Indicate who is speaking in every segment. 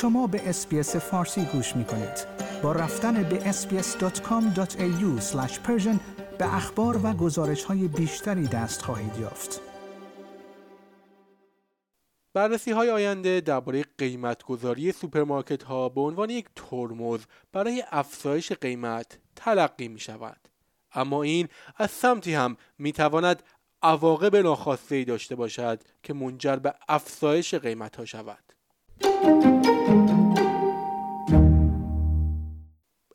Speaker 1: شما به SBS فارسی گوش می کنید. با رفتن به sbs.com.au به اخبار و گزارش های بیشتری دست خواهید یافت.
Speaker 2: بررسی های آینده درباره قیمت گذاری سوپرمارکت ها به عنوان یک ترمز برای افزایش قیمت تلقی می شود. اما این از سمتی هم می تواند عواقب ناخواسته ای داشته باشد که منجر به افزایش قیمت ها شود.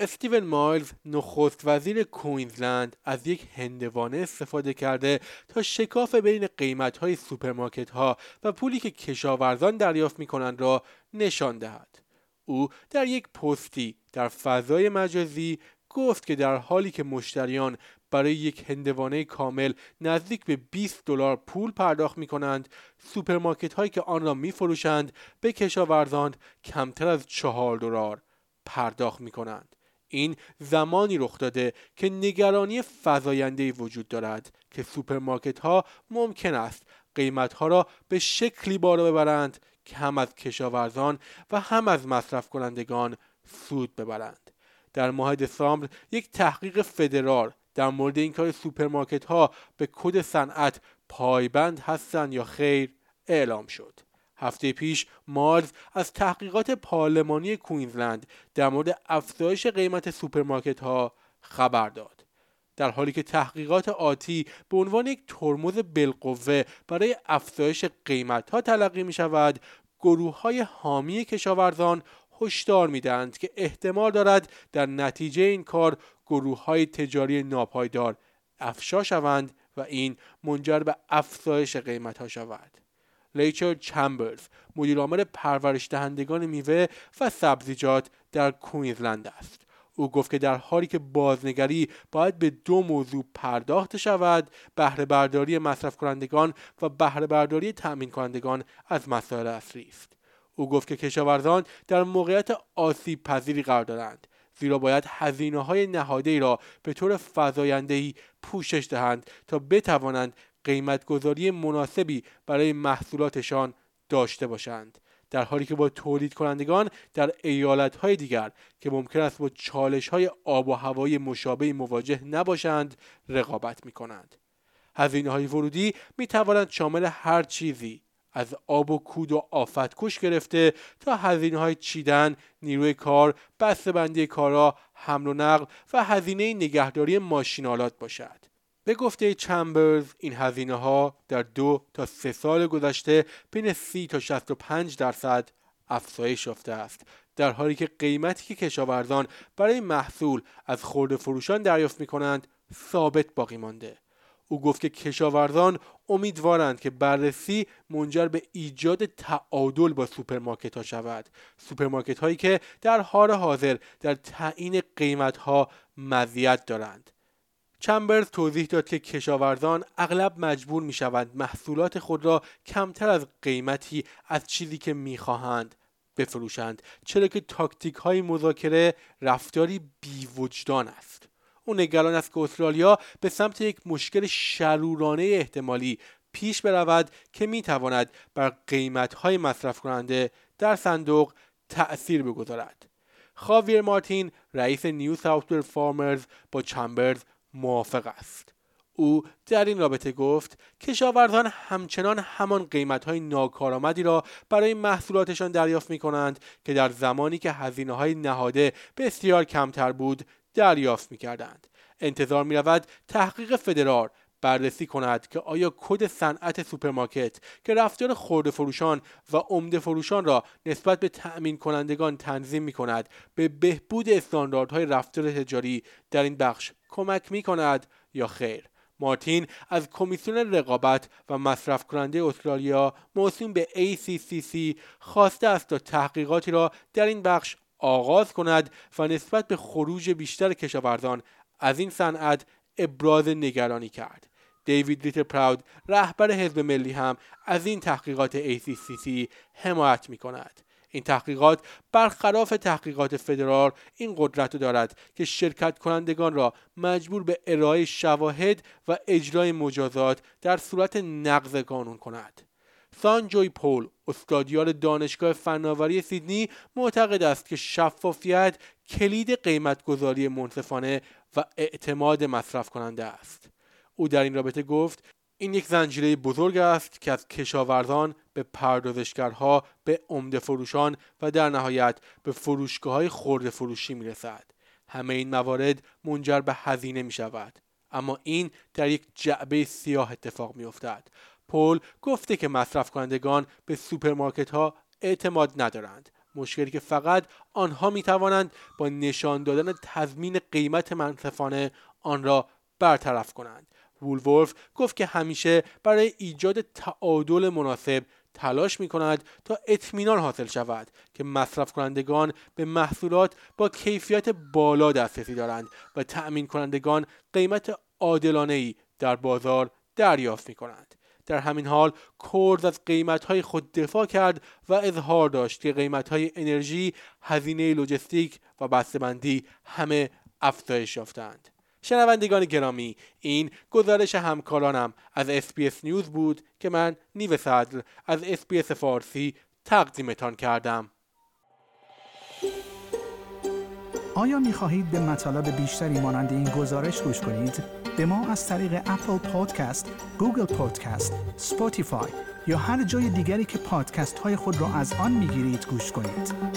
Speaker 2: استیون مایلز نخست وزیر کوینزلند از یک هندوانه استفاده کرده تا شکاف بین قیمت های سوپرمارکت ها و پولی که کشاورزان دریافت می کنند را نشان دهد. او در یک پستی در فضای مجازی گفت که در حالی که مشتریان برای یک هندوانه کامل نزدیک به 20 دلار پول پرداخت می کنند سوپرمارکت هایی که آن را می فروشند به کشاورزان کمتر از 4 دلار پرداخت می کنند این زمانی رخ داده که نگرانی فزاینده وجود دارد که سوپرمارکت ها ممکن است قیمت ها را به شکلی بالا ببرند که هم از کشاورزان و هم از مصرف کنندگان سود ببرند. در ماه دسامبر یک تحقیق فدرال در مورد این کار سوپرمارکت ها به کد صنعت پایبند هستند یا خیر اعلام شد. هفته پیش مایلز از تحقیقات پارلمانی کوینزلند در مورد افزایش قیمت سوپرمارکت ها خبر داد در حالی که تحقیقات آتی به عنوان یک ترمز بالقوه برای افزایش قیمت ها تلقی می شود گروه های حامی کشاورزان هشدار می‌دهند که احتمال دارد در نتیجه این کار گروه های تجاری ناپایدار افشا شوند و این منجر به افزایش قیمت ها شود. لیچر چمبرز مدیرعامل پرورش دهندگان میوه و سبزیجات در کوینزلند است. او گفت که در حالی که بازنگری باید به دو موضوع پرداخت شود بهره برداری مصرف کنندگان و بهره برداری تأمین کنندگان از مسائل اصلی است او گفت که کشاورزان در موقعیت آسیب پذیری قرار دارند زیرا باید هزینه های نهاده را به طور فضایندهی پوشش دهند تا بتوانند قیمتگذاری مناسبی برای محصولاتشان داشته باشند در حالی که با تولید کنندگان در ایالت های دیگر که ممکن است با چالش های آب و هوایی مشابه مواجه نباشند رقابت می کنند. هزینه های ورودی می توانند شامل هر چیزی از آب و کود و آفتکش گرفته تا هزینه های چیدن، نیروی کار، بسته بندی کارا، حمل و نقل و هزینه نگهداری ماشینالات باشد. به گفته چمبرز این هزینه ها در دو تا سه سال گذشته بین 30 تا 65 درصد افزایش یافته است در حالی که قیمتی که کشاورزان برای محصول از خورده فروشان دریافت می کنند ثابت باقی مانده. او گفت که کشاورزان امیدوارند که بررسی منجر به ایجاد تعادل با سوپرمارکت ها شود. سوپرمارکت هایی که در حال حاضر در تعیین قیمت ها مزیت دارند. چمبرز توضیح داد که کشاورزان اغلب مجبور می شوند محصولات خود را کمتر از قیمتی از چیزی که می خواهند بفروشند چرا که تاکتیک های مذاکره رفتاری بیوجدان است او نگران است که استرالیا به سمت یک مشکل شرورانه احتمالی پیش برود که می تواند بر قیمت های مصرف کننده در صندوق تأثیر بگذارد. خاویر مارتین رئیس نیو ساوت فارمرز با چمبرز موافق است. او در این رابطه گفت کشاورزان همچنان همان قیمت های ناکارآمدی را برای محصولاتشان دریافت می کنند که در زمانی که هزینه های نهاده بسیار کمتر بود دریافت می کردند. انتظار می رود تحقیق فدرال بررسی کند که آیا کد صنعت سوپرمارکت که رفتار خورده فروشان و عمده فروشان را نسبت به تأمین کنندگان تنظیم می کند به بهبود استانداردهای رفتار تجاری در این بخش کمک می کند یا خیر. مارتین از کمیسیون رقابت و مصرف کننده استرالیا موسوم به ACCC خواسته است تا تحقیقاتی را در این بخش آغاز کند و نسبت به خروج بیشتر کشاورزان از این صنعت ابراز نگرانی کرد. دیوید ریتر پراود رهبر حزب ملی هم از این تحقیقات ACCC حمایت می کند این تحقیقات برخلاف تحقیقات فدرال این قدرت دارد که شرکت کنندگان را مجبور به ارائه شواهد و اجرای مجازات در صورت نقض قانون کند. سانجوی پول استادیار دانشگاه فناوری سیدنی معتقد است که شفافیت کلید قیمتگذاری منصفانه و اعتماد مصرف کننده است. او در این رابطه گفت این یک زنجیره بزرگ است که از کشاورزان به پردازشگرها به عمده فروشان و در نهایت به فروشگاه های خورده فروشی می رسد. همه این موارد منجر به هزینه می شود. اما این در یک جعبه سیاه اتفاق می افتد. پول گفته که مصرف کنندگان به سوپرمارکت ها اعتماد ندارند. مشکلی که فقط آنها می توانند با نشان دادن تضمین قیمت منصفانه آن را برطرف کنند. وولورف گفت که همیشه برای ایجاد تعادل مناسب تلاش می کند تا اطمینان حاصل شود که مصرف کنندگان به محصولات با کیفیت بالا دسترسی دارند و تأمین کنندگان قیمت عادلانه ای در بازار دریافت می کنند. در همین حال کولز از قیمتهای خود دفاع کرد و اظهار داشت که قیمتهای انرژی، هزینه لوجستیک و بسته‌بندی همه افزایش یافتند. شنوندگان گرامی این گزارش همکارانم از SBS News بود که من نیو صدر از SBS فارسی تقدیمتان کردم
Speaker 1: آیا می خواهید به مطالب بیشتری مانند این گزارش گوش کنید؟ به ما از طریق Apple Podcast، Google Podcast، Spotify یا هر جای دیگری که پادکست های خود را از آن می گیرید گوش کنید.